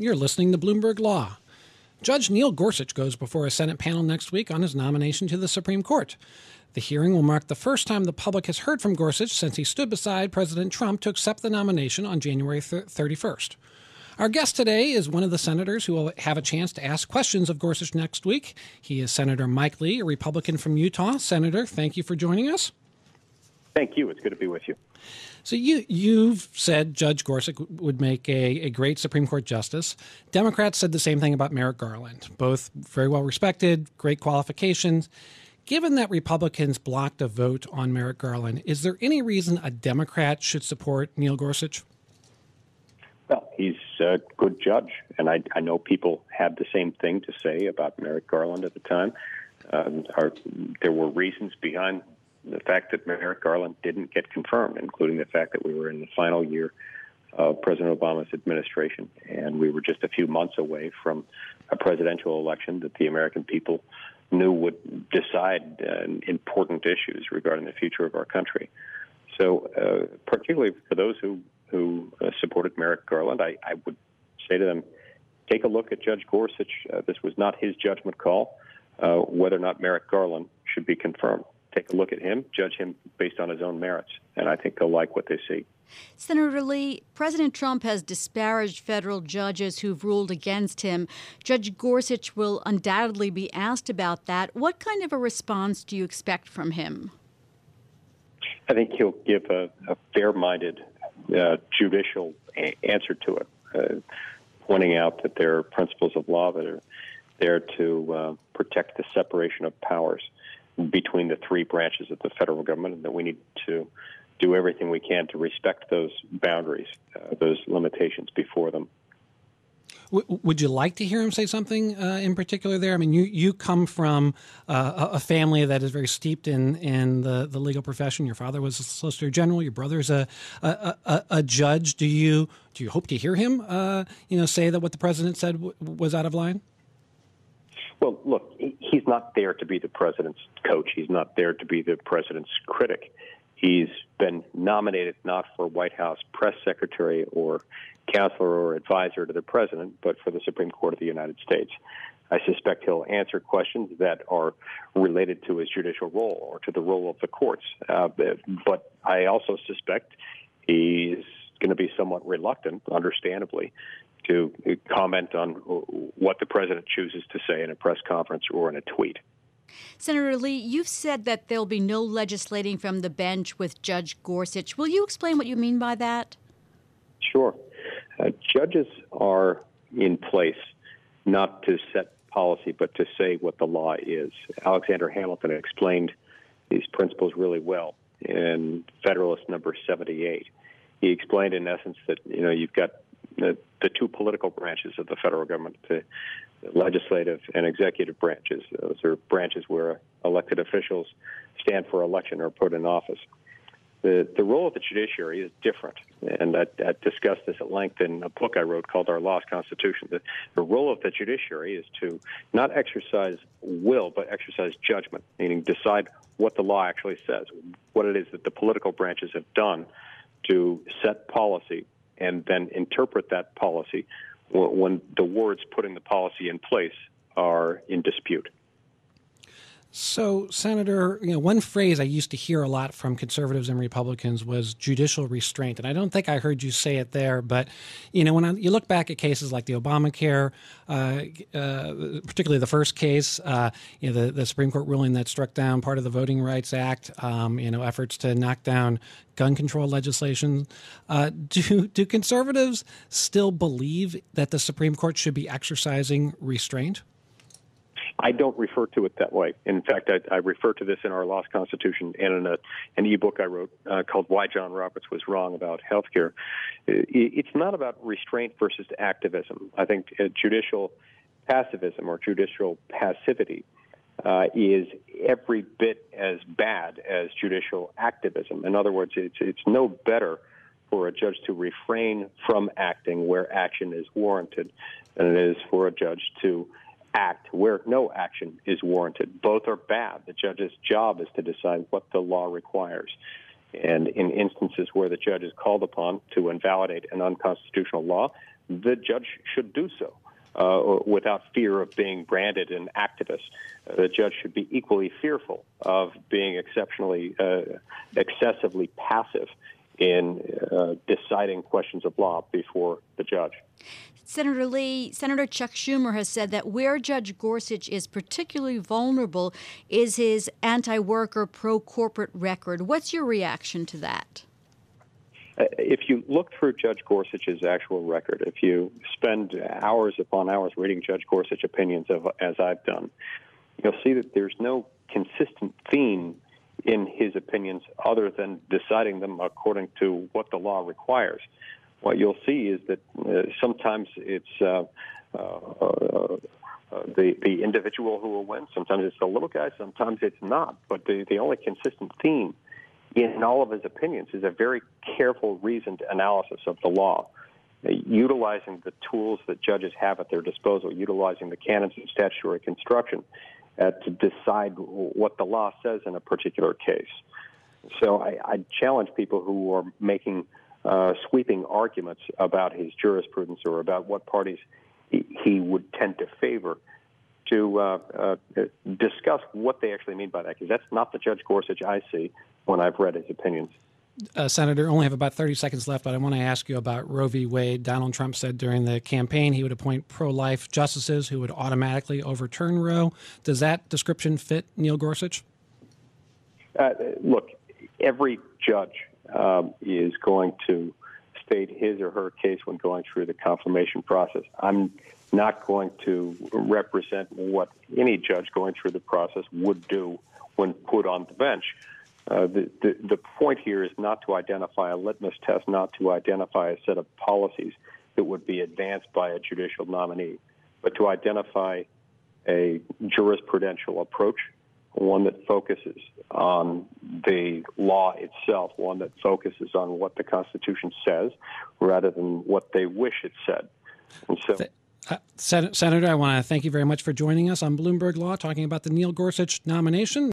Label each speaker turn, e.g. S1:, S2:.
S1: You're listening to Bloomberg Law. Judge Neil Gorsuch goes before a Senate panel next week on his nomination to the Supreme Court. The hearing will mark the first time the public has heard from Gorsuch since he stood beside President Trump to accept the nomination on January 31st. Our guest today is one of the senators who will have a chance to ask questions of Gorsuch next week. He is Senator Mike Lee, a Republican from Utah. Senator, thank you for joining us.
S2: Thank you. It's good to be with you.
S1: So you you've said Judge Gorsuch would make a, a great Supreme Court justice. Democrats said the same thing about Merrick Garland. Both very well respected, great qualifications. Given that Republicans blocked a vote on Merrick Garland, is there any reason a Democrat should support Neil Gorsuch?
S2: Well, he's a good judge, and I, I know people had the same thing to say about Merrick Garland at the time. Um, our, there were reasons behind the fact that Merrick Garland didn't get confirmed, including the fact that we were in the final year of President Obama's administration, and we were just a few months away from a presidential election that the American people knew would decide uh, important issues regarding the future of our country. So, uh, particularly for those who who uh, supported Merrick Garland, I, I, would say to them, take a look at Judge Gorsuch. Uh, this was not his judgment call uh, whether or not Merrick Garland should be confirmed. Take a look at him, judge him based on his own merits, and I think they'll like what they see.
S3: Senator Lee, President Trump has disparaged federal judges who've ruled against him. Judge Gorsuch will undoubtedly be asked about that. What kind of a response do you expect from him?
S2: I think he'll give a, a fair minded uh, judicial a- answer to it, uh, pointing out that there are principles of law that are there to uh, protect the separation of powers between the three branches of the federal government, and that we need to do everything we can to respect those boundaries, uh, those limitations before them.
S1: W- would you like to hear him say something uh, in particular there? I mean, you, you come from uh, a family that is very steeped in, in the, the legal profession. Your father was a solicitor general. Your brother's a, a, a, a judge. Do you do you hope to hear him, uh, you know, say that what the president said w- was out of line?
S2: Well, look, he's not there to be the president's coach. He's not there to be the president's critic. He's been nominated not for White House press secretary or counselor or advisor to the president, but for the Supreme Court of the United States. I suspect he'll answer questions that are related to his judicial role or to the role of the courts. Uh, but I also suspect he's going to be somewhat reluctant, understandably, to comment on what the president chooses to say in a press conference or in a tweet.
S3: Senator Lee, you've said that there'll be no legislating from the bench with Judge Gorsuch. Will you explain what you mean by that?
S2: Sure. Uh, judges are in place not to set policy, but to say what the law is. Alexander Hamilton explained these principles really well in Federalist number 78. He explained, in essence, that you know you've got the, the two political branches of the federal government, the legislative and executive branches. Those are branches where elected officials stand for election or put in office. The, the role of the judiciary is different, and I, I discussed this at length in a book I wrote called Our Lost Constitution. The, the role of the judiciary is to not exercise will, but exercise judgment, meaning decide what the law actually says, what it is that the political branches have done to set policy and then interpret that policy when the words putting the policy in place are in dispute.
S1: So, Senator, you know, one phrase I used to hear a lot from conservatives and Republicans was judicial restraint, and I don't think I heard you say it there. But you know, when I, you look back at cases like the Obamacare, uh, uh, particularly the first case, uh, you know, the, the, Supreme Court ruling that struck down part of the Voting Rights Act, um, you know, efforts to knock down gun control legislation. Uh, do do conservatives still believe that the Supreme Court should be exercising restraint?
S2: I don't refer to it that way. In fact, I, I refer to this in our Lost Constitution and in a, an ebook I wrote uh, called "Why John Roberts Was Wrong About Healthcare." It, it's not about restraint versus activism. I think uh, judicial passivism or judicial passivity uh, is every bit as bad as judicial activism. In other words, it's it's no better for a judge to refrain from acting where action is warranted than it is for a judge to act where no action is warranted. Both are bad. The judge's job is to decide what the law requires. And in instances where the judge is called upon to invalidate an unconstitutional law, the judge should do so. Uh, without fear of being branded an activist. Uh, the judge should be equally fearful of being exceptionally, uh, excessively passive in uh, deciding questions of law before the judge.
S3: Senator Lee, Senator Chuck Schumer has said that where Judge Gorsuch is particularly vulnerable is his anti worker, pro corporate record. What's your reaction to that?
S2: Uh, if you look through Judge Gorsuch's actual record, if you spend hours upon hours reading Judge Gorsuch opinions, of, as I've done, you'll see that there's no consistent theme in his opinions other than deciding them according to what the law requires. What you'll see is that uh, sometimes it's uh, uh, uh the the individual who will win. Sometimes it's the little guy. Sometimes it's not. But the the only consistent theme in all of his opinions is a very careful, reasoned analysis of the law, utilizing the tools that judges have at their disposal, utilizing the canons of statutory construction uh, to decide what the law says in a particular case. So I, I challenge people who are making uh, sweeping arguments about his jurisprudence or about what parties he, he would tend to favor to uh, uh, discuss what they actually mean by that, because that's not the Judge Gorsuch I see when I've read his opinions.
S1: Uh, Senator, only have about 30 seconds left, but I want to ask you about Roe v. Wade. Donald Trump said during the campaign he would appoint pro life justices who would automatically overturn Roe. Does that description fit Neil Gorsuch?
S2: Uh, look, every judge um, is going to state his or her case when going through the confirmation process. I'm not going to represent what any judge going through the process would do when put on the bench. Uh, the, the, the point here is not to identify a litmus test, not to identify a set of policies that would be advanced by a judicial nominee, but to identify a jurisprudential approach, one that focuses on the law itself, one that focuses on what the Constitution says rather than what they wish it said. And so.
S1: Uh, Senator, I want to thank you very much for joining us on Bloomberg Law, talking about the Neil Gorsuch nomination.